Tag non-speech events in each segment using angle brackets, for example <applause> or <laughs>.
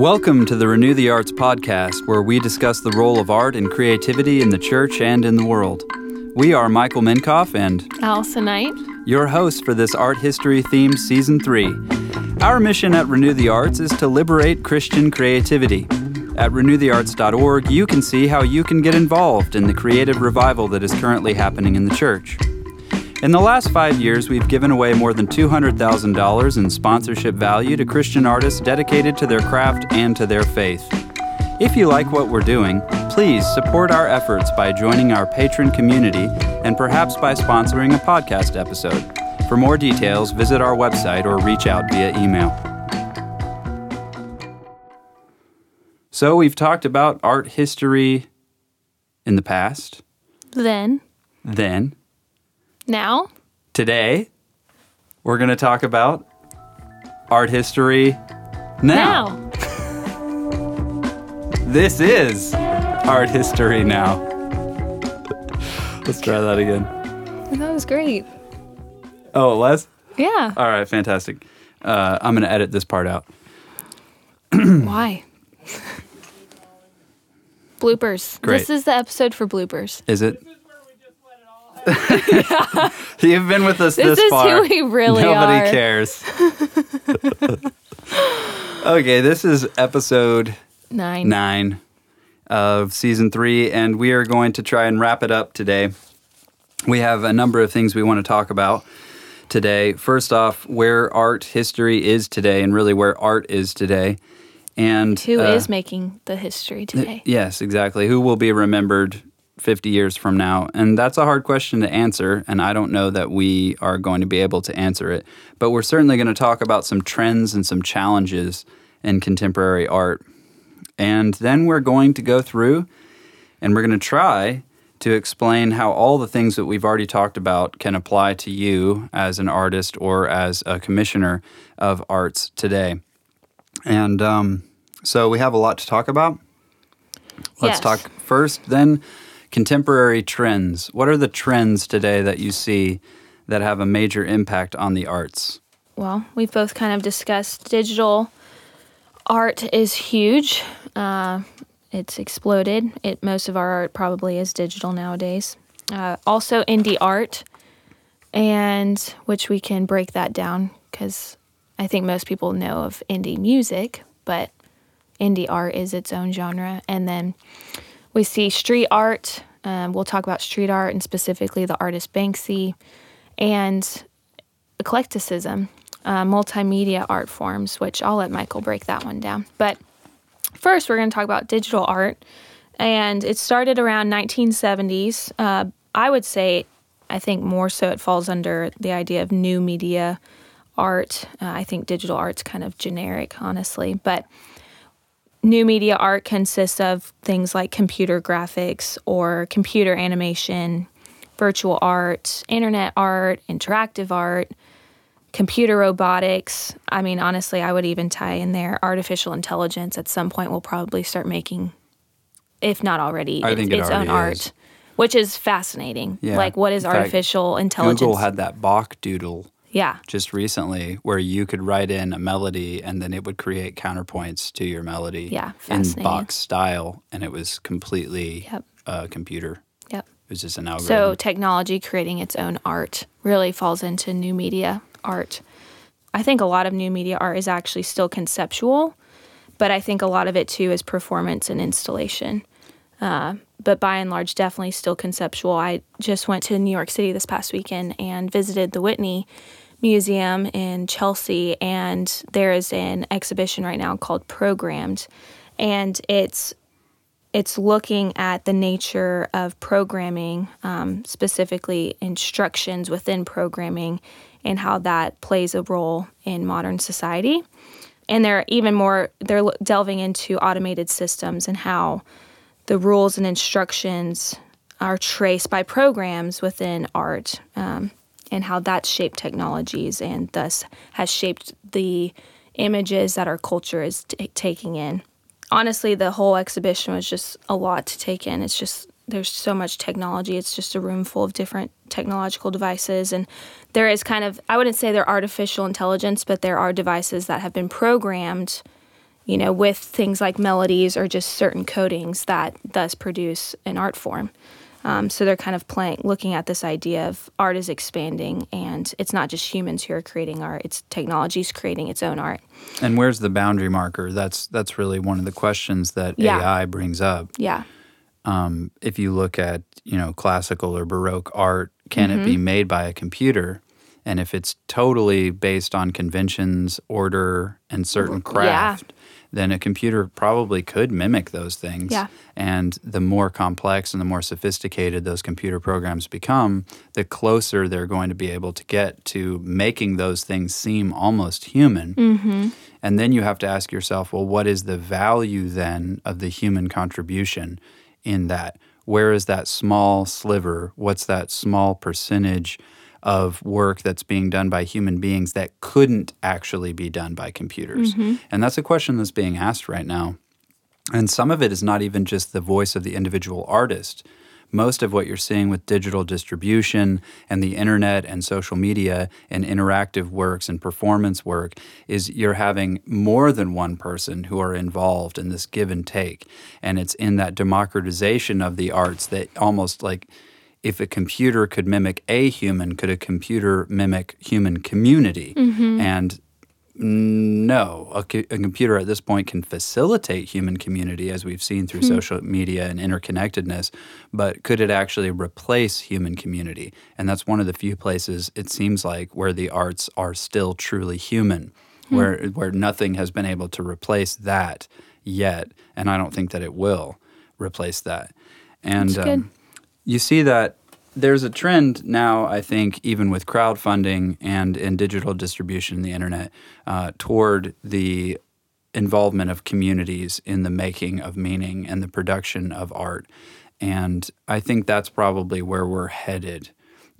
Welcome to the Renew the Arts podcast, where we discuss the role of art and creativity in the church and in the world. We are Michael Minkoff and Allison Knight, your hosts for this art history themed season three. Our mission at Renew the Arts is to liberate Christian creativity. At renewthearts.org, you can see how you can get involved in the creative revival that is currently happening in the church. In the last five years, we've given away more than $200,000 in sponsorship value to Christian artists dedicated to their craft and to their faith. If you like what we're doing, please support our efforts by joining our patron community and perhaps by sponsoring a podcast episode. For more details, visit our website or reach out via email. So, we've talked about art history in the past, then, then, now, today, we're going to talk about art history now. now. <laughs> This is art history now. Let's try that again. That was great. Oh, it was? Yeah. All right, fantastic. Uh, I'm going to edit this part out. <clears throat> Why? <laughs> bloopers. Great. This is the episode for bloopers. Is it? <laughs> You've been with us This this, is far. who we really Nobody are. cares. <laughs> okay, this is episode Nine. nine of season three, and we are going to try and wrap it up today. We have a number of things we want to talk about today. First off, where art history is today, and really where art is today. And Who is uh, making the history today? Yes, exactly. Who will be remembered 50 years from now? And that's a hard question to answer, and I don't know that we are going to be able to answer it. But we're certainly going to talk about some trends and some challenges in contemporary art. And then we're going to go through and we're going to try to explain how all the things that we've already talked about can apply to you as an artist or as a commissioner of arts today. And um, so we have a lot to talk about. Let's Yes. talk first, then contemporary trends. What are the trends today that you see that have a major impact on the arts? Well, we've both kind of discussed digital art is huge. Uh, it's exploded. It most of our art probably is digital nowadays. Uh, also, indie art, and which we can break that down because I think most people know of indie music, but indie art is its own genre. And then we see street art. Um, we'll talk about street art and specifically the artist Banksy and eclecticism, uh, multimedia art forms, which I'll let Michael break that one down. But first, we're going to talk about digital art, and it started around 1970s. Uh, I would say, I think more so it falls under the idea of new media art. Uh, I think digital art's kind of generic, honestly, but new media art consists of things like computer graphics or computer animation, virtual art, internet art, interactive art, computer robotics. I mean, honestly, I would even tie in there artificial intelligence. At some point, we'll probably start making, if not already, I its, think it its own already art, which is fascinating. Yeah. Like, what is In fact, artificial intelligence? Google had that Bach doodle yeah, just recently where you could write in a melody and then it would create counterpoints to your melody Yeah, in. Bach style and it was completely Yep. a computer. yep. It was just an algorithm. So technology creating its own art really falls into new media art. I think a lot of new media art is actually still conceptual, but I think a lot of it too is performance and installation. Uh, but by and large, definitely still conceptual. I just went to New York City this past weekend and visited the Whitney Museum in Chelsea, and there is an exhibition right now called Programmed, and it's it's looking at the nature of programming, um, specifically instructions within programming, and how that plays a role in modern society. And they're even more they're delving into automated systems and how the rules and instructions are traced by programs within art, um, and how that's shaped technologies and thus has shaped the images that our culture is t- taking in honestly, the whole exhibition was just a lot to take in. It's just there's so much technology. It's just a room full of different technological devices, and there is kind of I wouldn't say they're artificial intelligence, but there are devices that have been programmed you know, with things like melodies or just certain codings that thus produce an art form. Um, so they're kind of playing, looking at this idea of art is expanding, and it's not just humans who are creating art; it's technology's creating its own art. And where's the boundary marker? That's that's really one of the questions that Yeah. AI brings up. Yeah, Um, if you look at you know classical or baroque art, can it be Mm-hmm. made by a computer? And if it's totally based on conventions, order, and certain craft, then a computer probably could mimic those things. Yeah. And the more complex and the more sophisticated those computer programs become, the closer they're going to be able to get to making those things seem almost human. Mm-hmm. And then you have to ask yourself, well, what is the value then of the human contribution in that? Where is that small sliver? What's that small percentage of work that's being done by human beings that couldn't actually be done by computers? Mm-hmm. And that's a question that's being asked right now. And some of it is not even just the voice of the individual artist. Most of what you're seeing with digital distribution and the internet and social media and interactive works and performance work is you're having more than one person who are involved in this give and take. And it's in that democratization of the arts that almost like if a computer could mimic a human, could a computer mimic human community? Mm-hmm. And no, a, co- a computer at this point can facilitate human community, as we've seen through hmm. social media and interconnectedness, but could it actually replace human community? And that's one of the few places it seems like where the arts are still truly human, hmm. where where nothing has been able to replace that yet, and I don't think that it will replace that. And um, you see that there's a trend now, I think, even with crowdfunding and in digital distribution in the internet, uh, toward the involvement of communities in the making of meaning and the production of art. And I think that's probably where we're headed.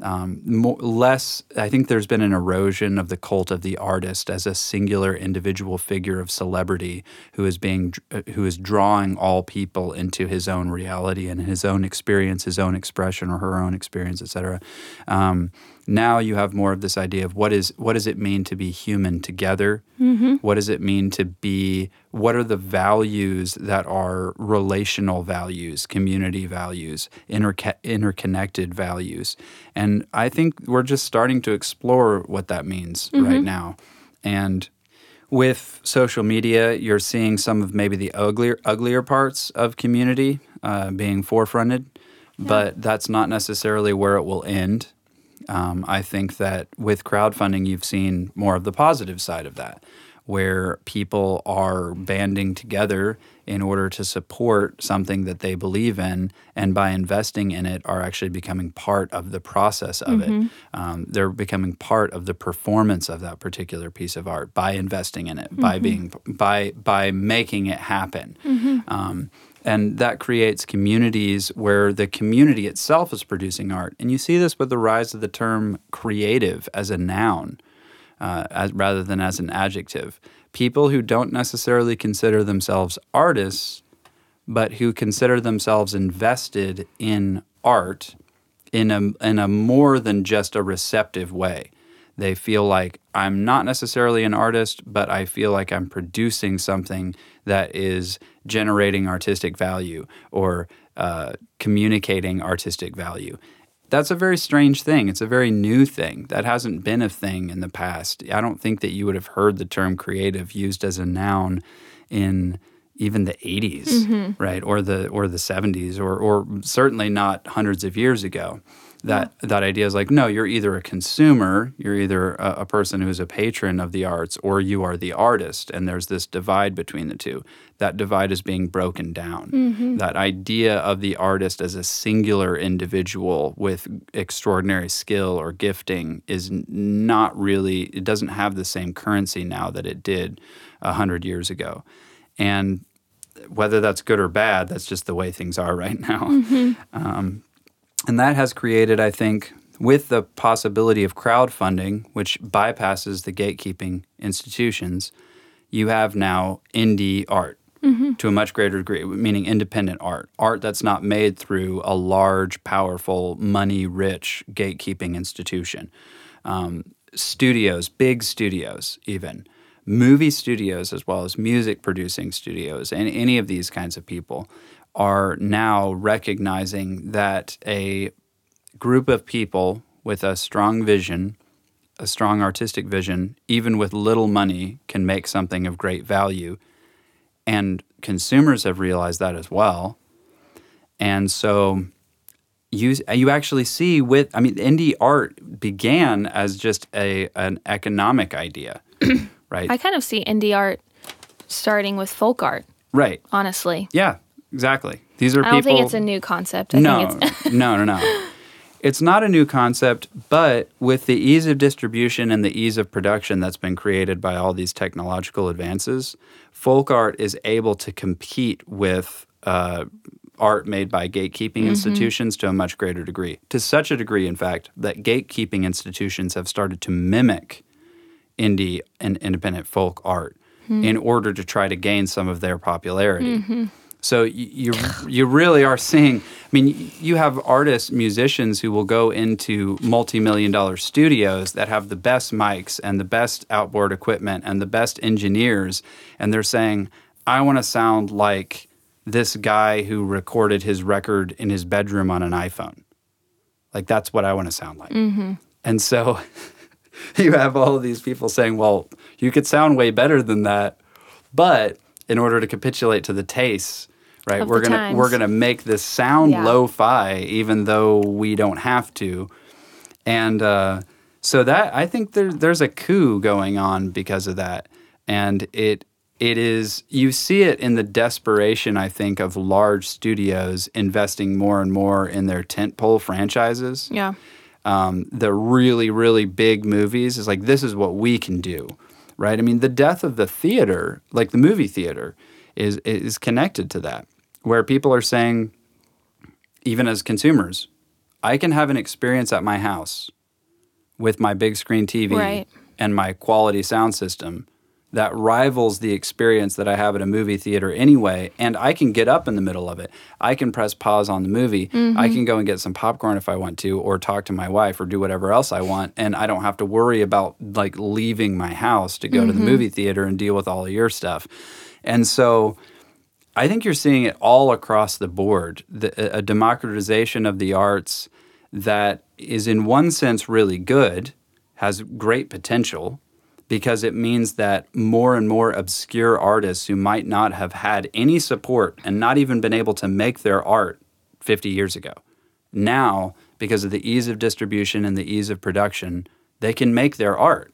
Um, more, less, I think there's been an erosion of the cult of the artist as a singular individual figure of celebrity who is being, uh, who is drawing all people into his own reality and his own experience, his own expression or her own experience, etc. Um, now you have more of this idea of what is what does it mean to be human together? What does it mean to be? What are the values that are relational values, community values, interca- interconnected values? And I think we're just starting to explore what that means right now. And with social media, you're seeing some of maybe the uglier uglier parts of community uh, being forefronted, but that's not necessarily where it will end. Um, I think that with crowdfunding, you've seen more of the positive side of that, where people are banding together in order to support something that they believe in, and by investing in it, are actually becoming part of the process of it. Um, they're becoming part of the performance of that particular piece of art by investing in it, by being by by making it happen. Um, and that creates communities where the community itself is producing art. And you see this with the rise of the term creative as a noun uh, as, rather than as an adjective. People who don't necessarily consider themselves artists, but who consider themselves invested in art in a, in a more than just a receptive way. They feel like I'm not necessarily an artist, but I feel like I'm producing something that is generating artistic value or uh, communicating artistic value. That's a very strange thing. It's a very new thing. That hasn't been a thing in the past. I don't think that you would have heard the term creative used as a noun in even the 80s, right? Or the or the 70s or or certainly not hundreds of years ago. That that idea is like no, you're either a consumer, you're either a, a person who's a patron of the arts or you are the artist and there's this divide between the two. That divide is being broken down. That idea of the artist as a singular individual with extraordinary skill or gifting is not really it doesn't have the same currency now that it did a hundred years ago. And whether that's good or bad, that's just the way things are right now. <laughs> Um, and that has created, I think, with the possibility of crowdfunding, which bypasses the gatekeeping institutions, you have now indie art to a much greater degree, meaning independent art, art that's not made through a large, powerful, money rich gatekeeping institution. Um, studios, big studios, even. movie studios as well as music producing studios and any of these kinds of people are now recognizing that a group of people with a strong vision, a strong artistic vision, even with little money, can make something of great value. And consumers have realized that as well. And so you you actually see with I mean indie art began as just a an economic idea, <clears throat> right? I kind of see indie art starting with folk art, right. honestly. Yeah, exactly. These are I don't people think it's a new concept. I no, think it's <laughs> no, no, no. It's not a new concept, but with the ease of distribution and the ease of production that's been created by all these technological advances, folk art is able to compete with uh, art made by gatekeeping mm-hmm. institutions to a much greater degree. To such a degree, in fact, that gatekeeping institutions have started to mimic indie and independent folk art hmm. in order to try to gain some of their popularity. Mm-hmm. So you you really are seeing. I mean, you have artists, musicians who will go into multi-million dollar studios that have the best mics and the best outboard equipment and the best engineers, and they're saying, "I want to sound like this guy who recorded his record in his bedroom on an iPhone. Like that's what I want to sound like." Mm-hmm. And so <laughs> you have all these people saying, "Well, you could sound way better than that." But in order to capitulate to the tastes, right, Of we're gonna times. we're gonna make this sound Yeah. lo-fi, even though we don't have to. And uh, so that I think there, there's a coup going on because of that, and it it is you see it in the desperation I think of large studios investing more and more in their tentpole franchises yeah. um, the really, really big movies is like, this is what we can do, right? I mean, the death of the theater, like the movie theater, is, is connected to that, where people are saying, even as consumers, I can have an experience at my house with my big screen TV Right. and my quality sound system that rivals the experience that I have at a movie theater anyway. And I can get up in the middle of it. I can press pause on the movie. I mm-hmm. can go and get some popcorn if I want to, or talk to my wife, or do whatever else I want. And I don't have to worry about like leaving my house to go to the mm-hmm. movie theater and deal with all of your stuff. And so I think you're seeing it all across the board the, a democratization of the arts that is, in one sense, really good, has great potential because it means that more and more obscure artists who might not have had any support and not even been able to make their art 50 years ago, now, because of the ease of distribution and the ease of production, they can make their art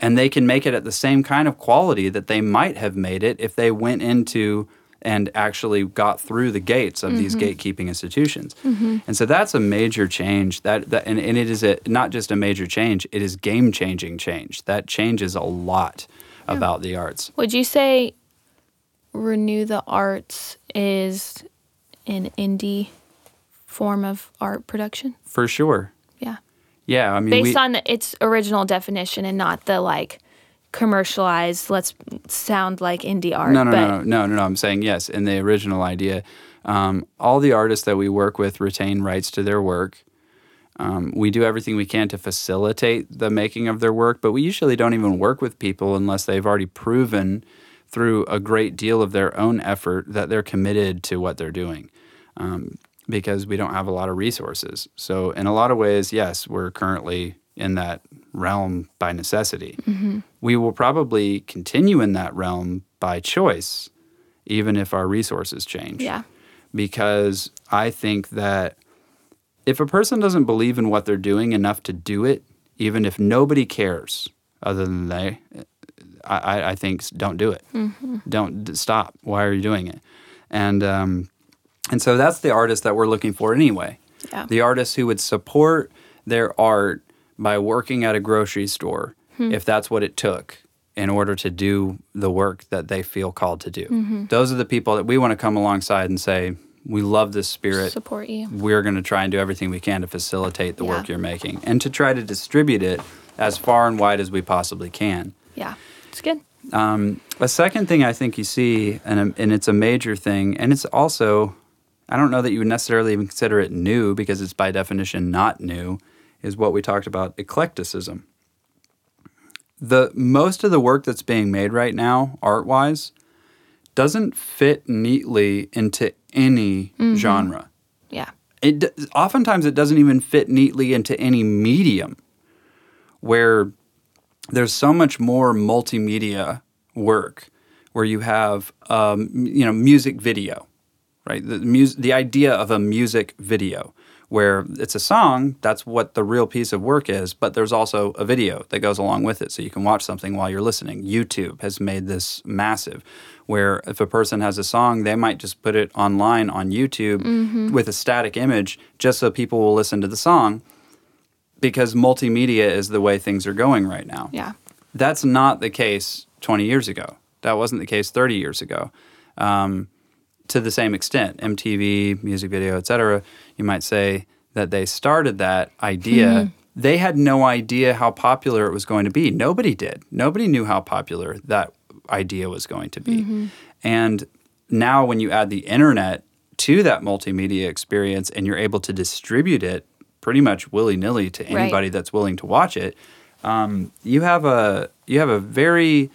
and they can make it at the same kind of quality that they might have made it if they went into and actually got through the gates of these mm-hmm. gatekeeping institutions. Mm-hmm. And so that's a major change. That, that and, and it is a, not just a major change; it is game changing change. That changes a lot about the arts. Would you say Renew the Arts is an indie form of art production? For sure. Yeah. I mean, Based we, on the, its original definition and not the like commercialized, let's sound like indie art. No, no, no, no, no, no. I'm saying yes. In the original idea, um, all the artists that we work with retain rights to their work. Um, we do everything we can to facilitate the making of their work, but we usually don't even work with people unless they've already proven through a great deal of their own effort that they're committed to what they're doing. Um, because we don't have a lot of resources. So, in a lot of ways, yes, we're currently in that realm by necessity. We will probably continue in that realm by choice, even if our resources change. Yeah. Because I think that if a person doesn't believe in what they're doing enough to do it, even if nobody cares other than they, I, I- think don't do it. Don't stop. Why are you doing it? And um, and so that's the artist that we're looking for anyway. Yeah. The artists who would support their art by working at a grocery store, if that's what it took in order to do the work that they feel called to do. Those are the people that we want to come alongside and say, we love this spirit. Support you. We're going to try and do everything we can to facilitate the Yeah. work you're making and to try to distribute it as far and wide as we possibly can. Yeah. It's good. Um, a second thing I think you see, and, and it's a major thing, and it's also, I don't know that you would necessarily even consider it new because it's by definition not new, is what we talked about eclecticism. the most of the work that's being made right now, art wise, doesn't fit neatly into any genre. Yeah. It oftentimes it doesn't even fit neatly into any medium. Where there's so much more multimedia work, where you have um, you know music video, right? The mus- the idea of a music video where it's a song, that's what the real piece of work is, but there's also a video that goes along with it so you can watch something while you're listening. YouTube has made this massive where if a person has a song, they might just put it online on YouTube with a static image just so people will listen to the song because multimedia is the way things are going right now. Yeah. That's not the case 20 years ago. That wasn't the case 30 years ago. Um, to the same extent, MTV, music video, et cetera, you might say that they started that idea. They had no idea how popular it was going to be. Nobody did. Nobody knew how popular that idea was going to be. And now, when you add the internet to that multimedia experience and you're able to distribute it pretty much willy nilly to Right. anybody that's willing to watch it, um, you have a you have a very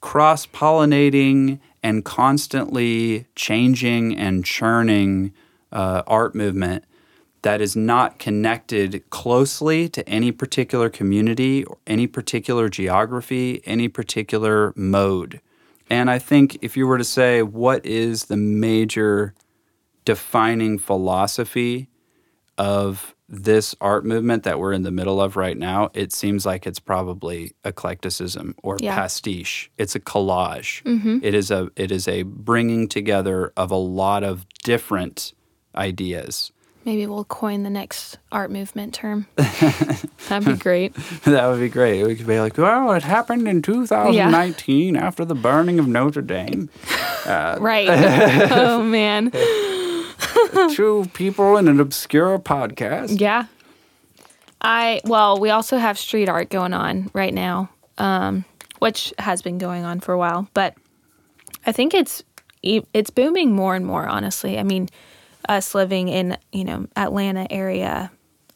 cross pollinating and constantly changing and churning uh, art movement that is not connected closely to any particular community, or any particular geography, any particular mode. And I think if you were to say, what is the major defining philosophy of this art movement that we're in the middle of right now, it seems like it's probably eclecticism or Yeah. pastiche. It's a collage. Mm-hmm. It is a it is a bringing together of a lot of different ideas. Maybe we'll coin the next art movement term. <laughs> That'd be great. <laughs> that would be great. We could be like, well, it happened in 2019 after the burning of Notre Dame. <laughs> Uh, right. oh, man. <laughs> Two people in an obscure podcast. Yeah. I, well, we also have street art going on right now, um, which has been going on for a while, but I think it's, it's booming more and more, honestly. I mean, us living in, you know, Atlanta area,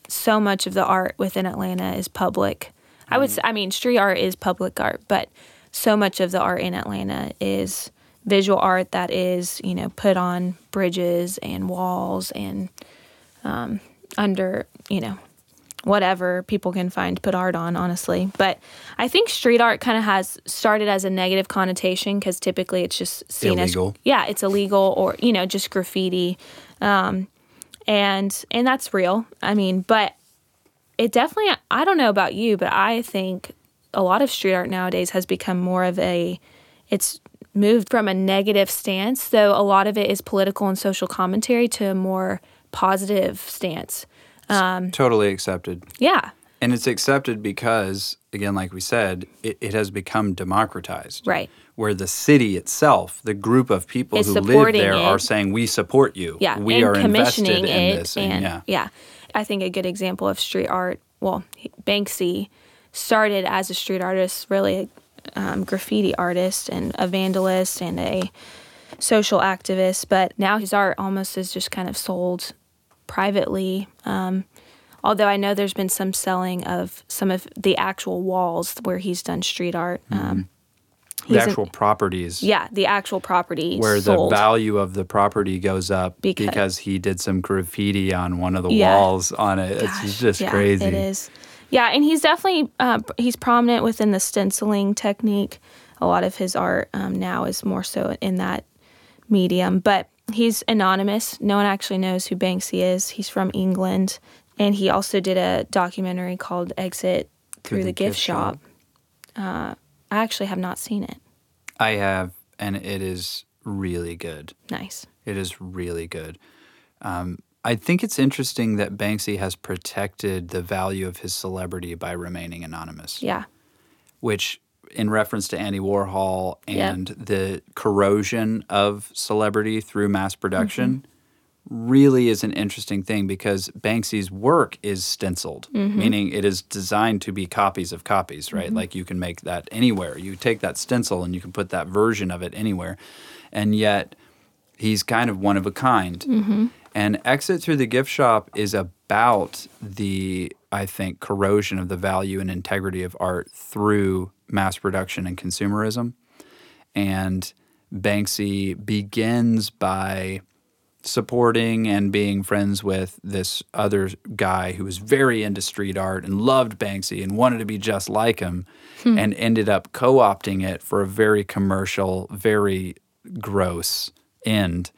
so much of the art within Atlanta is public. I would, I mean, street art is public art, but so much of the art in Atlanta is visual art that is, you know, put on bridges and walls and um, under, you know, whatever people can find put art on, honestly. But I think street art kind of has started as a negative connotation because typically it's just seen Illegal. as yeah, it's illegal or you know just graffiti, um, and and that's real. I mean, but it definitely. I don't know about you, but I think a lot of street art nowadays has become more of a. It's moved from a negative stance, though a lot of it is political and social commentary, to a more positive stance. Um, Totally accepted. Yeah, And it's accepted because, again, like we said, it, it has become democratized. Right. Where the city itself, the group of people who live there it. are saying, we support you. yeah, We and are invested commissioning in it, this. and yeah. yeah, I think a good example of street art. Well, Banksy started as a street artist, really um, graffiti artist and a vandalist and a social activist, but now his art almost is just kind of sold privately. Um, although I know there's been some selling of some of the actual walls where he's done street art. Um, The he's an- actual properties. yeah, the actual property Where sold. the value of the property goes up Because- because, he did some graffiti on one of the Yeah. walls on it. Gosh, it's just yeah, crazy. It is. Yeah, and he's definitely uh, he's prominent within the stenciling technique. A lot of his art um, now is more so in that medium, but he's anonymous. No one actually knows who Banksy is. He's from England, and he also did a documentary called "Exit Through, the, Gift, Shop." Uh, I actually have not seen it. I have, and it is really good. Nice. It is really good. Um, I think it's interesting that Banksy has protected the value of his celebrity by remaining anonymous, Yeah. which, in reference to Andy Warhol Yep. and the corrosion of celebrity through mass production, Mm-hmm. really is an interesting thing because Banksy's work is stenciled, Mm-hmm. meaning it is designed to be copies of copies, right? Like you can make that anywhere. You take that stencil and you can put that version of it anywhere. And yet, he's kind of one of a kind. And Exit Through the Gift Shop is about the, I think, corrosion of the value and integrity of art through mass production and consumerism. And Banksy begins by supporting and being friends with this other guy who was very into street art and loved Banksy and wanted to be just like him hmm. and ended up co opting it for a very commercial, very gross end.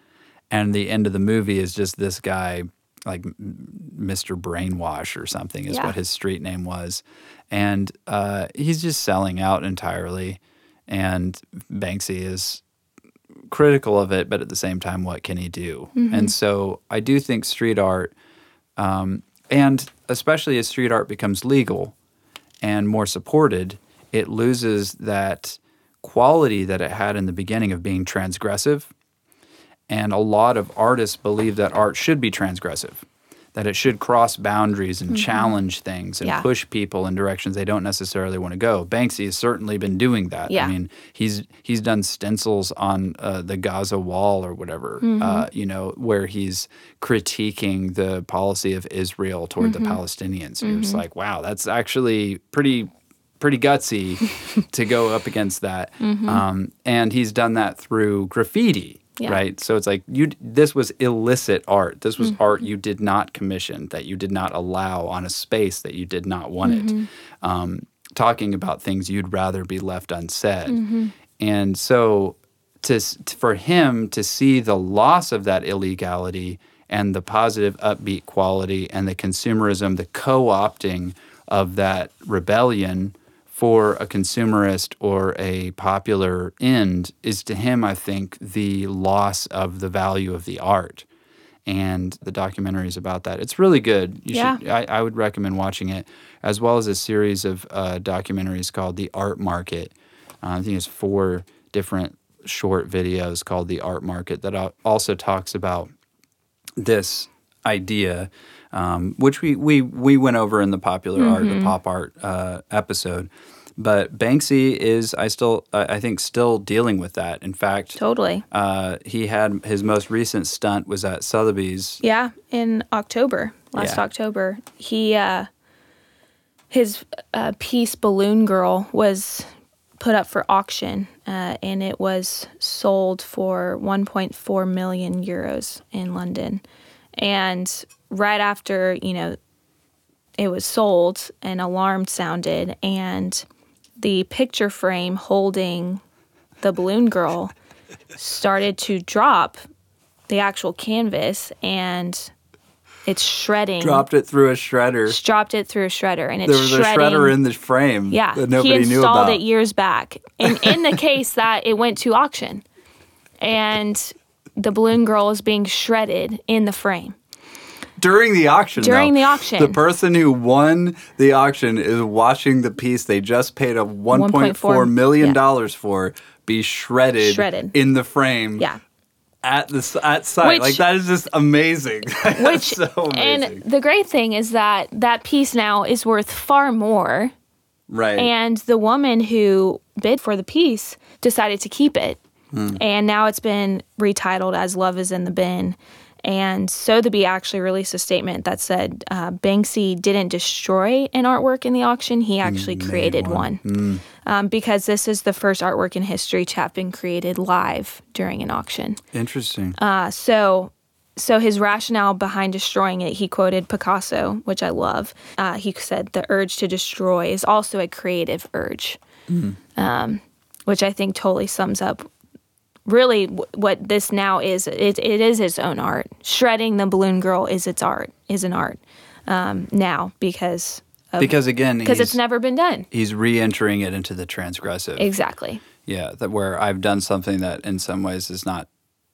And the end of the movie is just this guy, like Mr. Brainwash or something, is Yeah. what his street name was. And uh, he's just selling out entirely. And Banksy is critical of it, but at the same time, what can he do? And so I do think street art, um, and especially as street art becomes legal and more supported, it loses that quality that it had in the beginning of being transgressive. And a lot of artists believe that art should be transgressive, that it should cross boundaries and challenge things and Yeah. push people in directions they don't necessarily want to go. Banksy has certainly been doing that. Yeah. I mean, he's he's done stencils on uh, the Gaza wall or whatever, uh, you know, where he's critiquing the policy of Israel toward the Palestinians. You're just like, wow, that's actually pretty pretty gutsy <laughs> to go up against that. Um, and he's done that through graffiti. Yeah. Right, so it's like you. This was illicit art. This was mm-hmm. art you did not commission, that you did not allow on a space that you did not want it. Mm-hmm. Um, talking about things you'd rather be left unsaid, mm-hmm. and so to for him to see the loss of that illegality and the positive upbeat quality and the consumerism, the co-opting of that rebellion for a consumerist or a popular end is to him, I think, the loss of the value of the art. And the documentary is about that. It's really good. You Yeah. should, I, I would recommend watching it, as well as a series of uh, documentaries called The Art Market. Uh, I think it's four different short videos called The Art Market that also talks about this idea, um, which we, we, we went over in the popular art, the pop art uh, episode. But Banksy is, I still, I I think, still dealing with that. In fact, Totally. uh, he had his most recent stunt was at Sotheby's. Yeah, in October, last Yeah. October, he uh, his uh, piece "Balloon Girl" was put up for auction, uh, and it was sold for 1.4 million euros in London. And right after you know it was sold, an alarm sounded, and the picture frame holding the balloon girl started to drop the actual canvas and it's shredding. Dropped it through a shredder. Dropped it through a shredder and it's shredding. There was a shredder in the frame yeah, that nobody he knew installed about. it years back, and in the <laughs> case that it went to auction, and the balloon girl is being shredded in the frame. during the auction. During though, the auction. the person who won the auction is watching the piece they just paid a 1.4 1.4 million yeah. dollars for be shredded, Shredded. in the frame. Yeah. At the at site, Which- like that is just amazing. <laughs> Which so amazing, and the great thing is that that piece now is worth far more right? And the woman who bid for the piece decided to keep it. And now it's been retitled as Love is in the Bin. And Sotheby actually released a statement that said uh, Banksy didn't destroy an artwork in the auction, he actually created one. Um, because this is the first artwork in history to have been created live during an auction. Interesting. Uh, so, so his rationale behind destroying it, he quoted Picasso, which I love. Uh, he said the urge to destroy is also a creative urge, um, which I think totally sums up really w- what this now is. It, it is its own art. Shredding the balloon girl is its art, is an art um, now because of, because again, because it's never been done. he's re-entering it into the transgressive. Exactly. yeah, that where I've done something that in some ways is not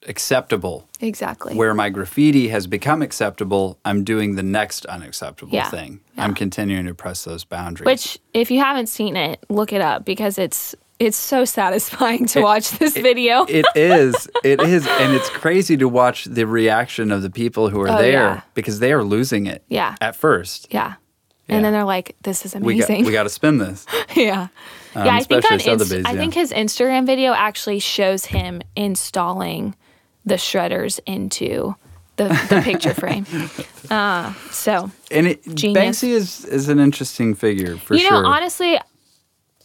acceptable. Exactly. Where my graffiti has become acceptable, I'm doing the next unacceptable Yeah, thing. yeah. I'm continuing to press those boundaries. Which, if you haven't seen it, look it up because it's it's so satisfying to watch this video. <laughs> it is. It is. And it's crazy to watch the reaction of the people who are Oh, there yeah. because they are losing it Yeah. at first. yeah. Yeah. And then they're like, "This is We got, amazing." we got to spin this. <laughs> yeah. Um, yeah, I think on Inst- Sotheby's, I think his Instagram video actually shows him installing the shredders into the, the picture frame. <laughs> Uh, so And it, Genius. Banksy is, is an interesting figure for you sure. You know, honestly,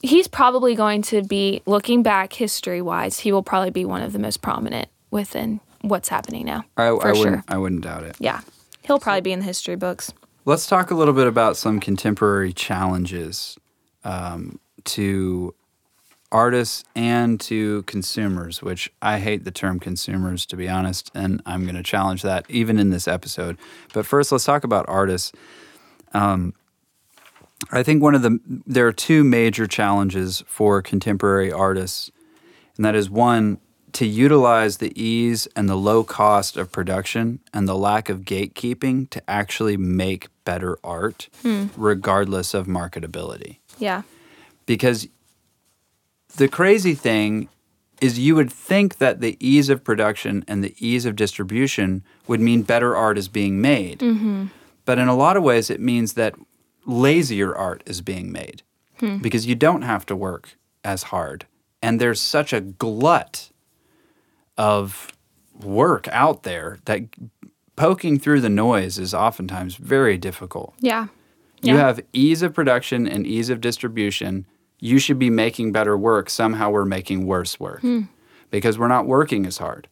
he's probably going to be looking back history wise. He will probably be one of the most prominent within what's happening now. I, for I sure. wouldn't I wouldn't doubt it. Yeah, he'll probably be in the history books. Let's talk a little bit about some contemporary challenges um, to artists and to consumers, which I hate the term consumers, to be honest, and I'm going to challenge that even in this episode. But first, let's talk about artists. Um, I think one of the there are two major challenges for contemporary artists, and that is one to utilize the ease and the low cost of production and the lack of gatekeeping to actually make better art, hmm. regardless of marketability. Yeah, Because the crazy thing is, you would think that the ease of production and the ease of distribution would mean better art is being made. Mm-hmm. But in a lot of ways, it means that lazier art is being made hmm. because you don't have to work as hard. And there's such a glut of work out there that poking through the noise is oftentimes very difficult. yeah, You Yeah. have ease of production and ease of distribution. You should be making better work. Somehow we're making worse work hmm. because we're not working as hard.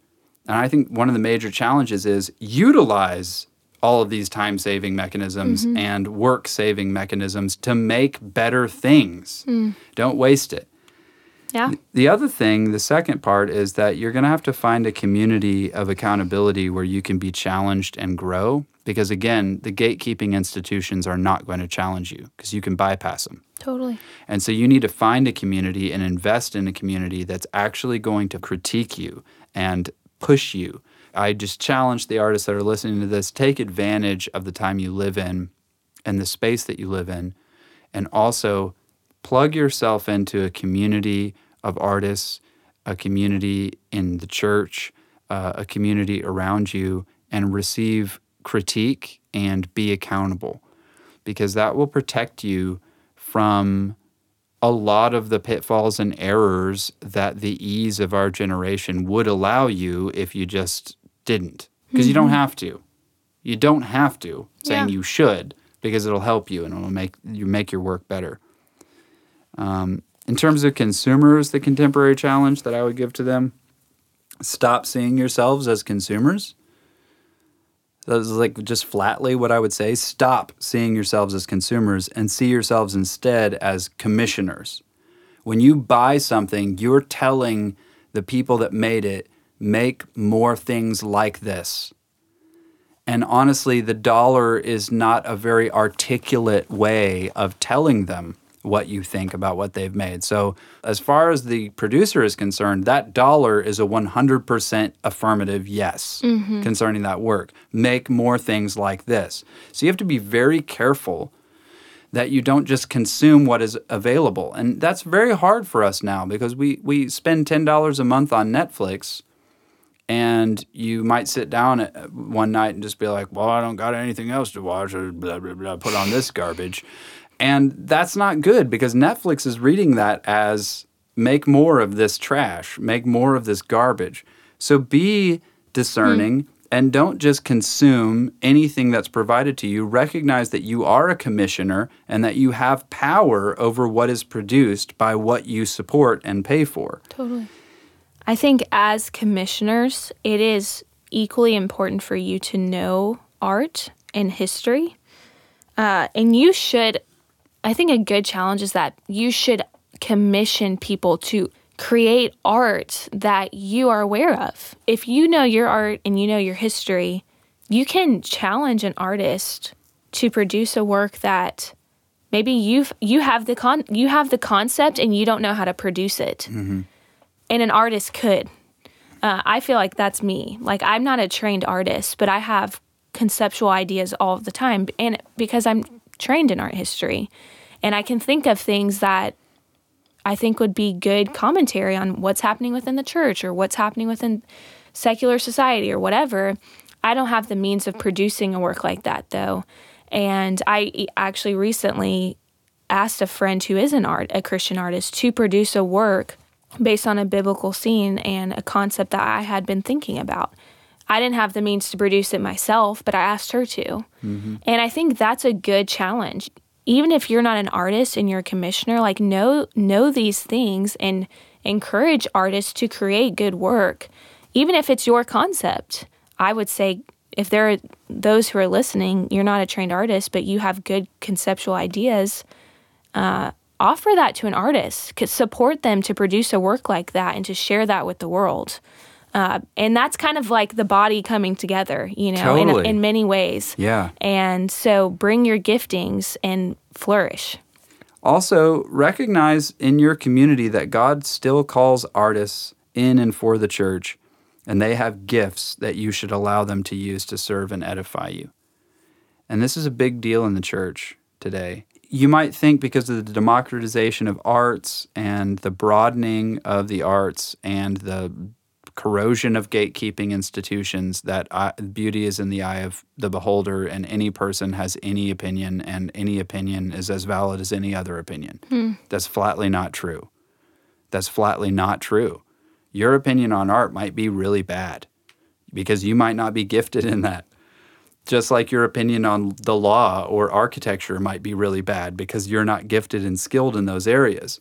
And I think one of the major challenges is utilize all of these time saving mechanisms mm-hmm. and work saving mechanisms to make better things. Mm. Don't waste it. yeah, The other thing, the second part, is that you're going to have to find a community of accountability where you can be challenged and grow. Because again, the gatekeeping institutions are not going to challenge you because you can bypass them. totally. And so you need to find a community and invest in a community that's actually going to critique you and push you. I just challenge the artists that are listening to this take advantage of the time you live in and the space that you live in, and also plug yourself into a community of artists, a community in the church, uh, a community around you, and receive critique and be accountable. Because that will protect you from a lot of the pitfalls and errors that the ease of our generation would allow you if you just didn't. Because you don't have to. You don't have to saying Yeah. you should because it'll help you and it'll make you make your work better. Um, in terms of consumers, the contemporary challenge that I would give to them: stop seeing yourselves as consumers. That is like just flatly what I would say. Stop seeing yourselves as consumers and see yourselves instead as commissioners. When you buy something, you're telling the people that made it, make more things like this. And honestly, the dollar is not a very articulate way of telling them what you think about what they've made. So, as far as the producer is concerned, that dollar is a 100% affirmative yes mm-hmm. concerning that work. Make more things like this. So, you have to be very careful that you don't just consume what is available. And that's very hard for us now because we, we spend $10 a month on Netflix and you might sit down one night and just be like, "Well, I don't got anything else to watch," or blah blah blah. Put on this garbage, and that's not good because Netflix is reading that as make more of this trash, make more of this garbage. So be discerning and don't just consume anything that's provided to you. Recognize that you are a commissioner and that you have power over what is produced by what you support and pay for. Totally. I think as commissioners, it is equally important for you to know art and history. Uh, and you should, I think a good challenge is that you should commission people to create art that you are aware of. If you know your art and you know your history, you can challenge an artist to produce a work that maybe you've you have the con you have the concept and you don't know how to produce it and an artist could. Uh, I feel like that's me. Like I'm not a trained artist, but I have conceptual ideas all the time, and because I'm trained in art history, and I can think of things that I think would be good commentary on what's happening within the church or what's happening within secular society or whatever. I don't have the means of producing a work like that though, and I actually recently asked a friend who is an art, a Christian artist, to produce a work based on a biblical scene and a concept that I had been thinking about. I didn't have the means to produce it myself, but I asked her to. And I think that's a good challenge. Even if you're not an artist and you're a commissioner, like know know these things and encourage artists to create good work, even if it's your concept. I would say if there are those who are listening, you're not a trained artist, but you have good conceptual ideas, uh, offer that to an artist. Support them to produce a work like that and to share that with the world. Uh, and that's kind of like the body coming together, you know, in, in many ways. Yeah. And so bring your giftings and flourish. Also, recognize in your community that God still calls artists in and for the church, and they have gifts that you should allow them to use to serve and edify you. And this is a big deal in the church today. You might think because of the democratization of arts and the broadening of the arts and the corrosion of gatekeeping institutions that I, beauty is in the eye of the beholder and any person has any opinion and any opinion is as valid as any other opinion. Hmm. That's flatly not true. That's flatly not true. Your opinion on art might be really bad because you might not be gifted in that. Just like your opinion on the law or architecture might be really bad because you're not gifted and skilled in those areas.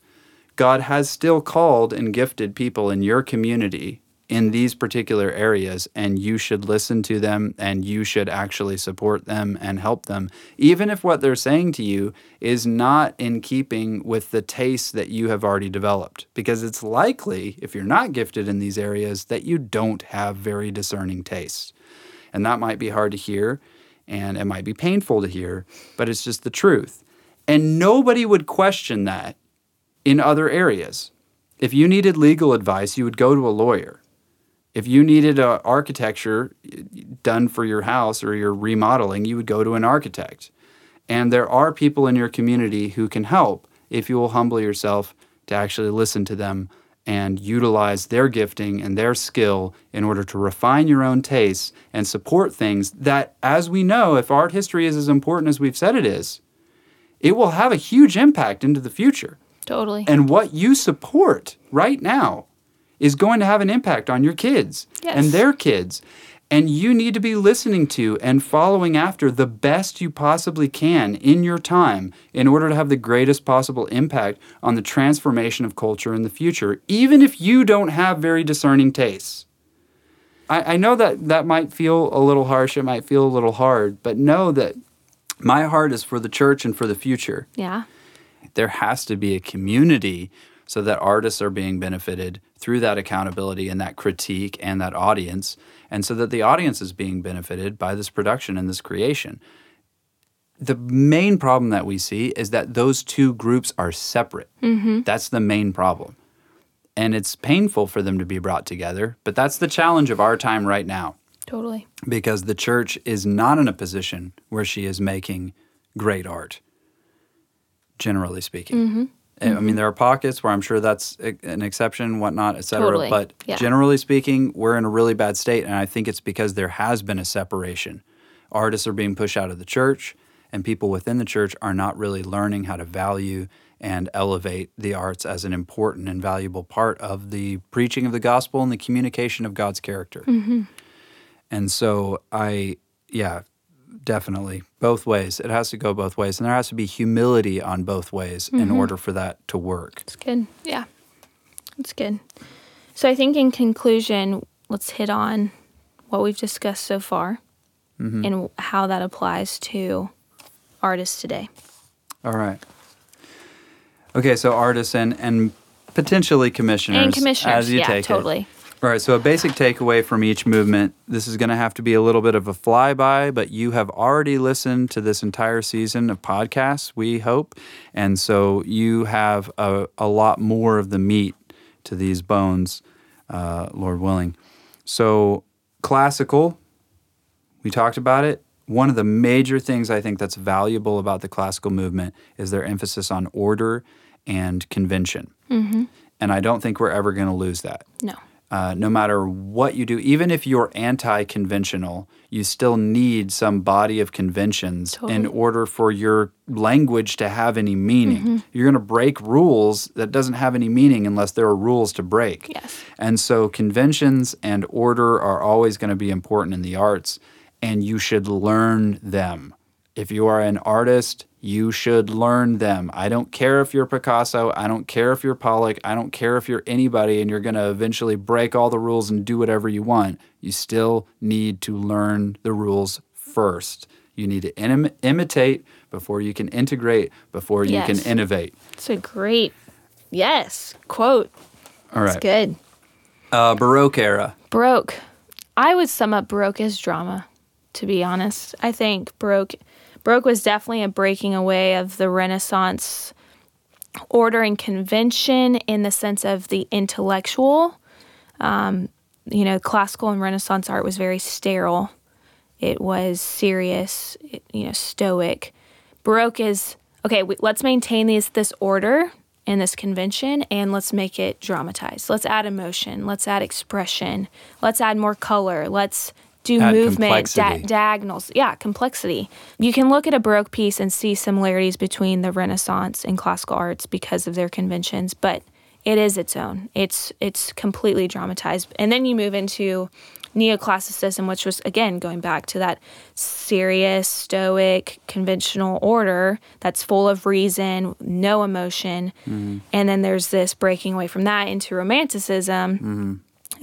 God has still called and gifted people in your community in these particular areas, and you should listen to them and you should actually support them and help them, even if what they're saying to you is not in keeping with the taste that you have already developed. Because it's likely, if you're not gifted in these areas, that you don't have very discerning tastes. And that might be hard to hear and it might be painful to hear, but it's just the truth. And nobody would question that in other areas. If you needed legal advice, you would go to a lawyer. If you needed uh, architecture done for your house or your remodeling, you would go to an architect. And there are people in your community who can help if you will humble yourself to actually listen to them and utilize their gifting and their skill in order to refine your own tastes and support things that, as we know, if art history is as important as we've said it is, it will have a huge impact into the future. Totally. And what you support right now is going to have an impact on your kids and their kids. And you need to be listening to and following after the best you possibly can in your time in order to have the greatest possible impact on the transformation of culture in the future, even if you don't have very discerning tastes. I, I know that that might feel a little harsh, it might feel a little hard, but know that my heart is for the church and for the future yeah. there has to be a community so that artists are being benefited through that accountability and that critique and that audience, and so that the audience is being benefited by this production and this creation. The main problem that we see is that those two groups are separate. That's the main problem. And it's painful for them to be brought together, but that's the challenge of our time right now Totally. because the church is not in a position where she is making great art, generally speaking. Mm-hmm. I mean, mm-hmm. there are pockets where I'm sure that's an exception, whatnot, et cetera. Totally. But Yeah. generally speaking, we're in a really bad state. And I think it's because there has been a separation. Artists are being pushed out of the church, and people within the church are not really learning how to value and elevate the arts as an important and valuable part of the preaching of the gospel and the communication of God's character. Mm-hmm. And so I, yeah, definitely both ways. It has to go both ways, and there has to be humility on both ways in mm-hmm. order for that to work. It's good. Yeah. It's good. So I think in conclusion, let's hit on what we've discussed so far mm-hmm. and how that applies to artists today. All right. Okay, so artists and and potentially commissioners, And commissioners. as you yeah, take it. All right, so a basic takeaway from each movement. This is going to have to be a little bit of a flyby, but you have already listened to this entire season of podcasts, we hope. And so you have a, a lot more of the meat to these bones, uh, Lord willing. So, classical, we talked about it. One of the major things I think that's valuable about the classical movement is their emphasis on order and convention. And I don't think we're ever going to lose that No. Uh, no matter what you do, even if you're anti conventional, you still need some body of conventions in order for your language to have any meaning. You're going to break rules that doesn't have any meaning unless there are rules to break. Yes. And so conventions and order are always going to be important in the arts, and you should learn them. If you are an artist, you should learn them. I don't care if you're Picasso, I don't care if you're Pollock, I don't care if you're anybody and you're going to eventually break all the rules and do whatever you want. You still need to learn the rules first. You need to im- imitate before you can integrate, before you Yes. can innovate. It's a great, yes, quote. All right. It's good. Uh, Baroque era. Baroque. I would sum up Baroque as drama, to be honest. I think Baroque Baroque was definitely a breaking away of the Renaissance order and convention in the sense of the intellectual. Um, you know, classical and Renaissance art was very sterile. It was serious, you know, stoic. Baroque is okay. We, let's maintain these this order and this convention, and let's make it dramatized. Let's add emotion. Let's add expression. Let's add more color. Let's do Add movement, da- diagonals. Yeah, complexity. You can look at a Baroque piece and see similarities between the Renaissance and classical arts because of their conventions, but it is its own. It's it's completely dramatized. And then you move into neoclassicism, which was again going back to that serious, stoic, conventional order that's full of reason, no emotion. Mm-hmm. And then there's this breaking away from that into romanticism. Mm-hmm.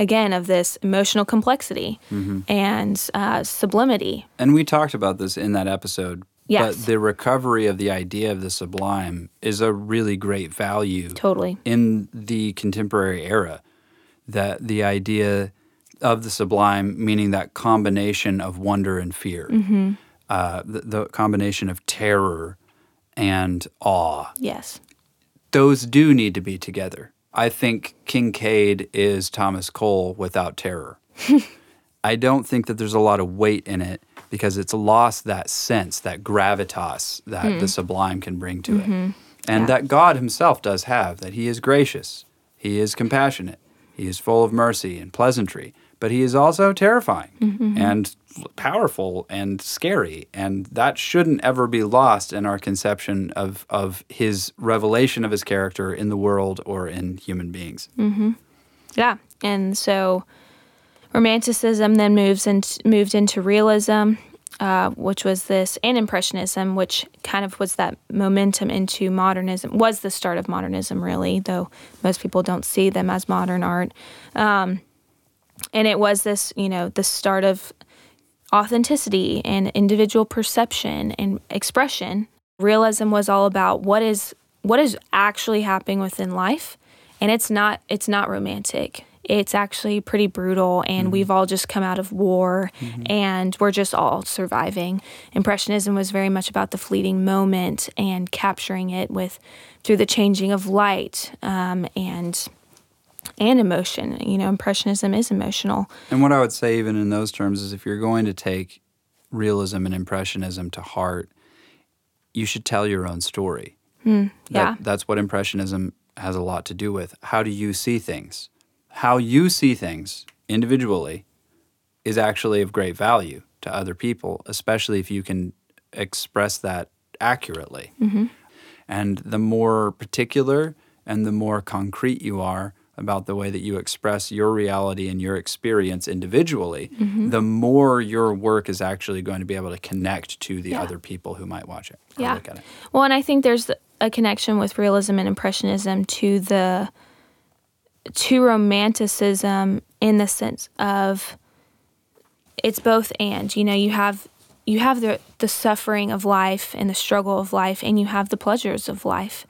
Again, of this emotional complexity and uh, sublimity. And we talked about this in that episode. Yes. But the recovery of the idea of the sublime is a really great value Totally. in the contemporary era. That the idea of the sublime, meaning that combination of wonder and fear, Mm-hmm. uh, the, the combination of terror and awe, Yes. those do need to be together. I think Kinkade is Thomas Cole without terror. <laughs> I don't think that there's a lot of weight in it because it's lost that sense, that gravitas that the hmm. sublime can bring to it. Mm-hmm. And Yeah. that God himself does have, that he is gracious, he is compassionate, he is full of mercy and pleasantry, but he is also terrifying and powerful and scary. And that shouldn't ever be lost in our conception of, of his revelation of his character in the world or in human beings. Yeah, and so Romanticism then moves and moved into realism, uh, which was this, and Impressionism, which kind of was that momentum into modernism. Was the start of modernism, really, though most people don't see them as modern art. Um, and it was this, you know, the start of authenticity and individual perception and expression. Realism was all about what is what is actually happening within life, and it's not it's not romantic. It's actually pretty brutal, and we've all just come out of war, and we're just all surviving. Impressionism was very much about the fleeting moment and capturing it with through the changing of light um, and and emotion. You know, impressionism is emotional. And what I would say, even in those terms, is if you're going to take realism and impressionism to heart, you should tell your own story. Hmm, that- yeah. that's what impressionism has a lot to do with. How do you see things? How you see things individually is actually of great value to other people, especially if you can express that accurately. Mm-hmm. And the more particular and the more concrete you are about the way that you express your reality and your experience individually, mm-hmm. the more your work is actually going to be able to connect to the Yeah. other people who might watch it Yeah. look at it. Well, and I think there's a connection with realism and impressionism to the to romanticism in the sense of it's both and. You know, you have you have the the suffering of life and the struggle of life and you have the pleasures of life.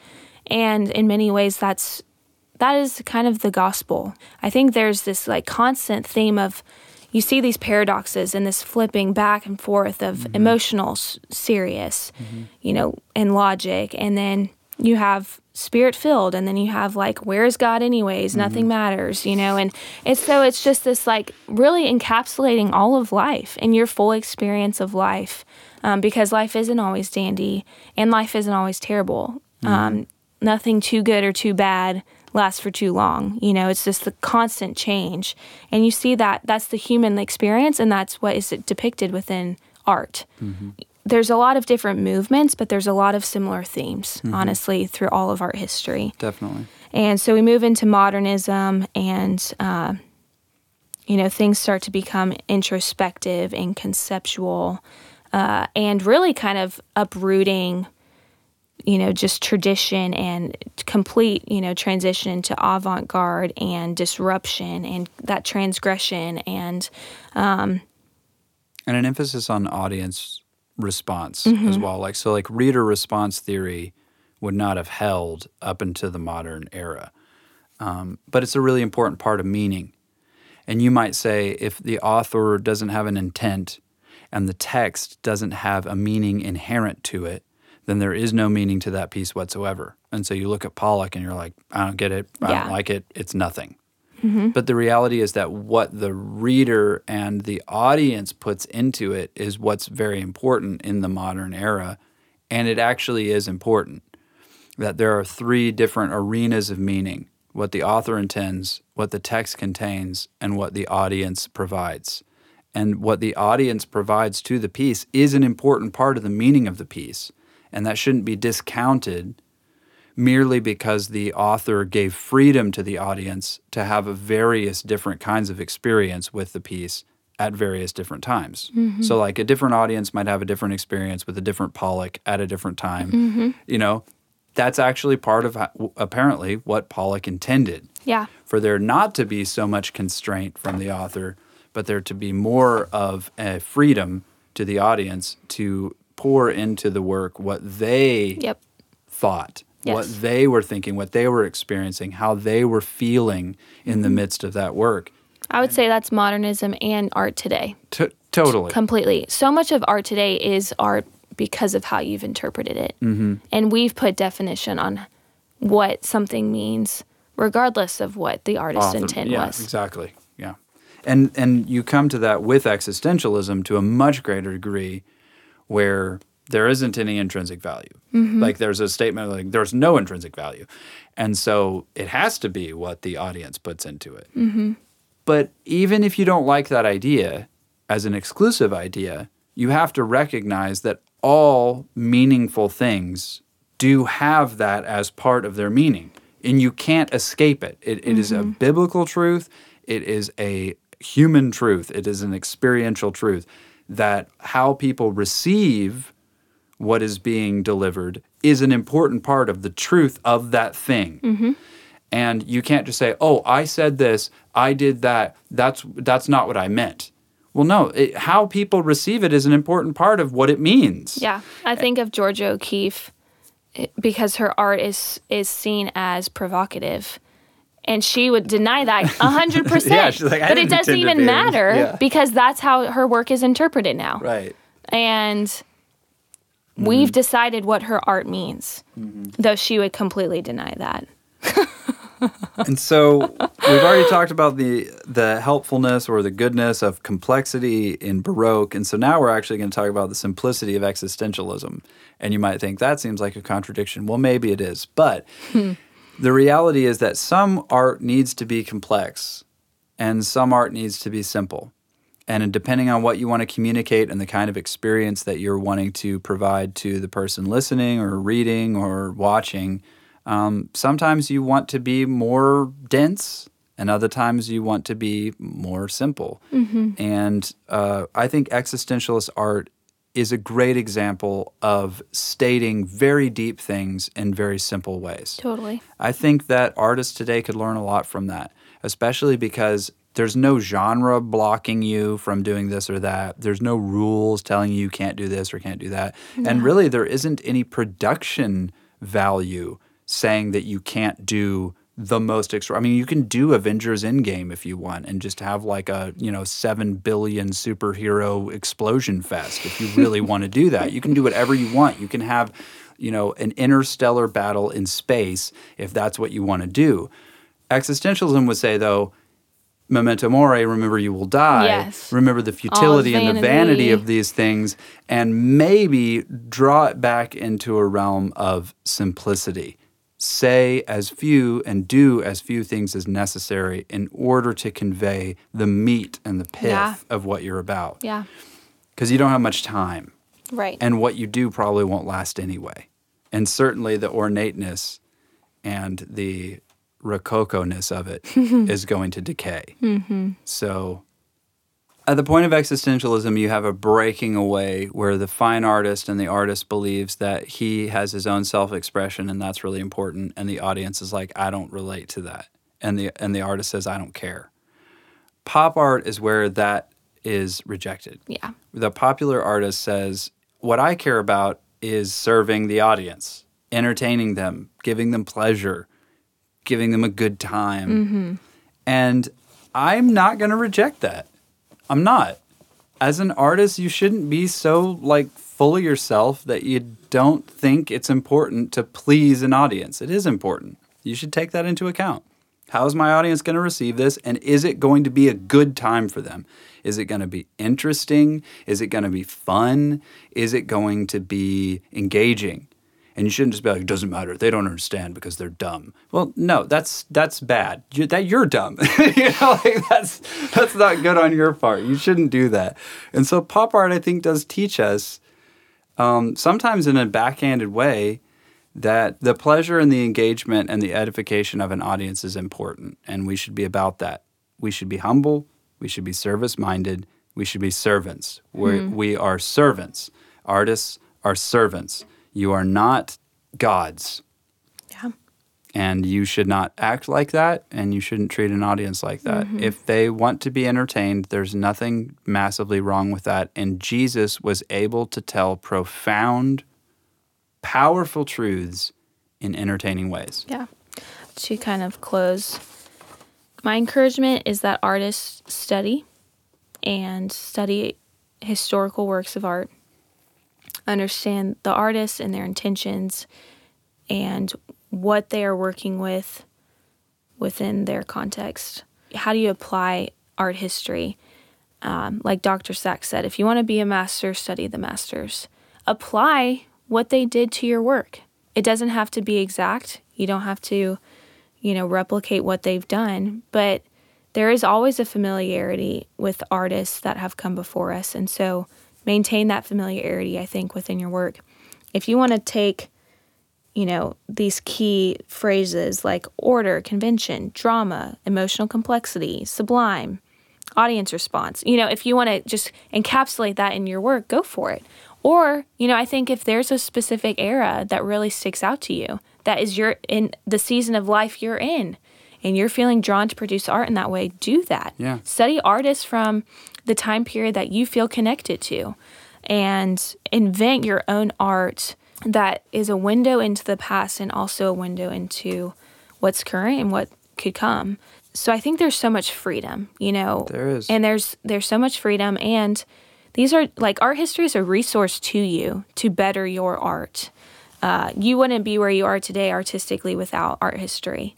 And in many ways that's that is kind of the gospel. I think there's this like constant theme of you see these paradoxes and this flipping back and forth of emotional, s- serious, you know, and logic, and then you have spirit filled, and then you have like, where is God anyways? Nothing matters, you know, and it's so it's just this like really encapsulating all of life and your full experience of life, um, because life isn't always dandy and life isn't always terrible. Um, nothing too good or too bad. Last for too long. You know, it's just the constant change. And you see that that's the human experience and that's what is depicted within art. Mm-hmm. There's a lot of different movements, but there's a lot of similar themes, mm-hmm. honestly, through all of art history. Definitely. And so we move into modernism and, uh, you know, things start to become introspective and conceptual uh, and really kind of uprooting you know, just tradition and complete, you know, transition to avant garde and disruption and that transgression and, um, and an emphasis on audience response mm-hmm. as well. Like, so, like, reader response theory would not have held up into the modern era. Um, but it's a really important part of meaning. And you might say if the author doesn't have an intent and the text doesn't have a meaning inherent to it, then there is no meaning to that piece whatsoever. And so you look at Pollock and you're like, I don't get it. I yeah. don't like it. It's nothing. Mm-hmm. But the reality is that what the reader and the audience puts into it is what's very important in the modern era. And it actually is important that there are three different arenas of meaning what the author intends, what the text contains, and what the audience provides. And what the audience provides to the piece is an important part of the meaning of the piece and that shouldn't be discounted merely because the author gave freedom to the audience to have a various different kinds of experience with the piece at various different times. Mm-hmm. So like a different audience might have a different experience with a different Pollock at a different time. Mm-hmm. You know, that's actually part of apparently what Pollock intended. Yeah. For there not to be so much constraint from the author, but there to be more of a freedom to the audience to pour into the work what they yep. thought, yes. what they were thinking, what they were experiencing, how they were feeling in mm-hmm. the midst of that work. I would say that's modernism and art today. T- totally. Completely. So much of art today is art because of how you've interpreted it. Mm-hmm. And we've put definition on what something means regardless of what the artist's Author, intent yeah, was. Exactly. Yeah. And and you come to that with existentialism to a much greater degree where there isn't any intrinsic value. Mm-hmm. Like there's a statement like there's no intrinsic value. And so it has to be what the audience puts into it. Mm-hmm. But even if you don't like that idea as an exclusive idea, you have to recognize that all meaningful things do have that as part of their meaning. And you can't escape it. It, it mm-hmm. is a mm-hmm. biblical truth, it is a human truth, it is an experiential truth that how people receive what is being delivered is an important part of the truth of that thing. Mm-hmm. And you can't just say, "Oh, I said this, I did that. That's that's not what I meant." Well, no, it, how people receive it is an important part of what it means. Yeah, I think of Georgia O'Keeffe eh, because her art is is seen as provocative and she would deny that 100%. <laughs> yeah, she's like, but it doesn't even matter yeah. because that's how her work is interpreted now. Right. And mm-hmm. we've decided what her art means, mm-hmm. though she would completely deny that. <laughs> and so we've already talked about the the helpfulness or the goodness of complexity in Baroque, and so now we're actually going to talk about the simplicity of existentialism. And you might think that seems like a contradiction. Well, maybe it is, but hmm the reality is that some art needs to be complex and some art needs to be simple. And depending on what you want to communicate and the kind of experience that you're wanting to provide to the person listening or reading or watching, um, sometimes you want to be more dense and other times you want to be more simple. Mm-hmm. And uh, I think existentialist art is a great example of stating very deep things in very simple ways. Totally. I think that artists today could learn a lot from that, especially because there's no genre blocking you from doing this or that. There's no rules telling you you can't do this or can't do that. Yeah. And really, there isn't any production value saying that you can't do the most extra. I mean, you can do Avengers Endgame if you want, and just have like a you know seven billion superhero explosion fest. If you really <laughs> want to do that, you can do whatever you want. You can have you know an interstellar battle in space if that's what you want to do. Existentialism would say though. Memento mori, remember you will die. Yes. Remember the futility and the vanity of these things, and maybe draw it back into a realm of simplicity say as few and do as few things as necessary in order to convey the meat and the pith Yeah. of what you're about. Yeah. Because you don't have much time. Right. And what you do probably won't last anyway. And certainly the ornateness and the rococo-ness of it <laughs> is going to decay. Mm-hmm. So at the point of existentialism, you have a breaking away where the fine artist and the artist believes that he has his own self-expression and that's really important, and the audience is like, I don't relate to that, and the and the artist says, I don't care. Pop art is where that is rejected. yeah. The popular artist says, What I care about is serving the audience, entertaining them, giving them pleasure, giving them a good time. Mm-hmm. And I'm not going to reject that. I'm not. As an artist, you shouldn't be so like full of yourself that you don't think it's important to please an audience. It is important. You should take that into account. How is my audience going to receive this? And is it going to be a good time for them? Is it going to be interesting? Is it going to be fun? Is it going to be engaging? And you shouldn't just be like, it doesn't matter. They don't understand because they're dumb. Well, no, that's that's bad. You, that you're dumb. <laughs> you know, like that's that's not good on your part. You shouldn't do that. And so pop art, I think, does teach us um, sometimes in a backhanded way that the pleasure and the engagement and the edification of an audience is important, and we should be about that. We should be humble. We should be service minded. We should be servants. We're, We are servants. Artists are servants. You are not gods, Yeah. and you should not act like that, and you shouldn't treat an audience like that. Mm-hmm. If they want to be entertained, there's nothing massively wrong with that. And Jesus was able to tell profound, powerful truths in entertaining ways. Yeah. To kind of close, my encouragement is that artists study and study historical works of art, understand the artists and their intentions and what they are working with within their context. How do you apply art history? Um, like Dr. Sachs said, if you want to be a master, study the masters. Apply what they did to your work. It doesn't have to be exact. You don't have to, you know, replicate what they've done, but there is always a familiarity with artists that have come before us. And so maintain that familiarity, I think, within your work. If you want to take, you know, these key phrases like order, convention, drama, emotional complexity, sublime, audience response. You know, if you want to just encapsulate that in your work, go for it. Or, you know, I think if there's a specific era that really sticks out to you, that is your in the season of life you're in, and you're feeling drawn to produce art in that way, do that. Yeah. Study artists from the time period that you feel connected to and invent your own art that is a window into the past and also a window into what's current and what could come. So I think there's so much freedom, you know. There is. And there's there's so much freedom and these are like art history is a resource to you to better your art. Uh, you wouldn't be where you are today artistically without art history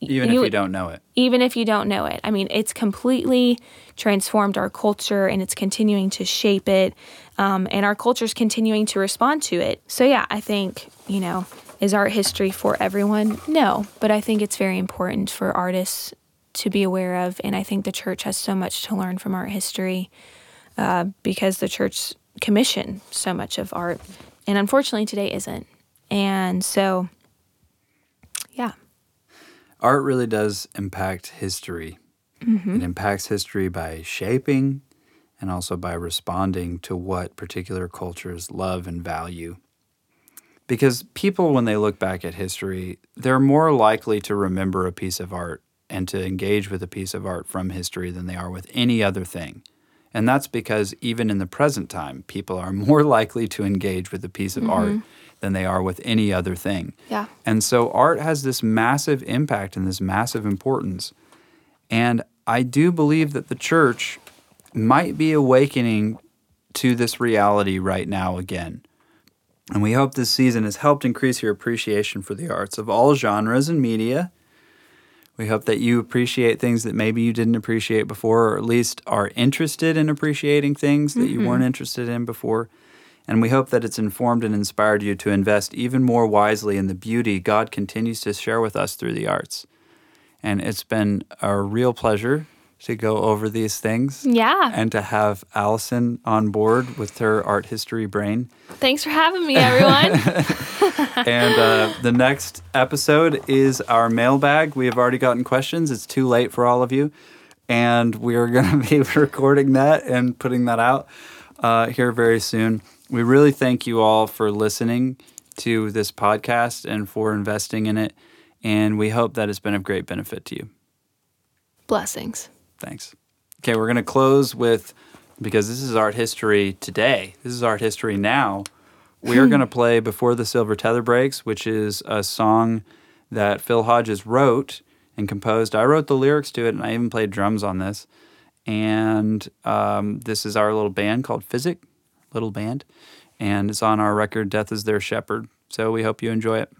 Even you- if you don't know it. even if you don't know it. I mean, it's completely transformed our culture and it's continuing to shape it. Um, and our culture's continuing to respond to it. So, yeah, I think, you know, is art history for everyone? No, but I think it's very important for artists to be aware of. And I think the church has so much to learn from art history uh, because the church commissioned so much of art. And unfortunately, today isn't. And so. Art really does impact history. Mm-hmm. It impacts history by shaping and also by responding to what particular cultures love and value. Because people, when they look back at history, they're more likely to remember a piece of art and to engage with a piece of art from history than they are with any other thing. And that's because even in the present time, people are <laughs> more likely to engage with a piece of mm-hmm. art than they are with any other thing. Yeah. And so art has this massive impact and this massive importance. And I do believe that the church might be awakening to this reality right now again. And we hope this season has helped increase your appreciation for the arts of all genres and media. We hope that you appreciate things that maybe you didn't appreciate before, or at least are interested in appreciating things that you mm-hmm. weren't interested in before. And we hope that it's informed and inspired you to invest even more wisely in the beauty God continues to share with us through the arts. And it's been a real pleasure to go over these things. Yeah. And to have Allison on board with her art history brain. Thanks for having me, everyone. <laughs> <laughs> and uh, the next episode is our mailbag. We have already gotten questions. It's too late for all of you. And we are going <laughs> to be recording that and putting that out uh, here very soon. We really thank you all for listening to this podcast and for investing in it. And we hope that it's been of great benefit to you. Blessings. Thanks. Okay, we're going to close with because this is art history today. This is art history now. We are <laughs> going to play Before the Silver Tether Breaks, which is a song that Phil Hodges wrote and composed. I wrote the lyrics to it, and I even played drums on this. And um, this is our little band called Physick, little band, and it's on our record Death is Their Shepherd. So we hope you enjoy it.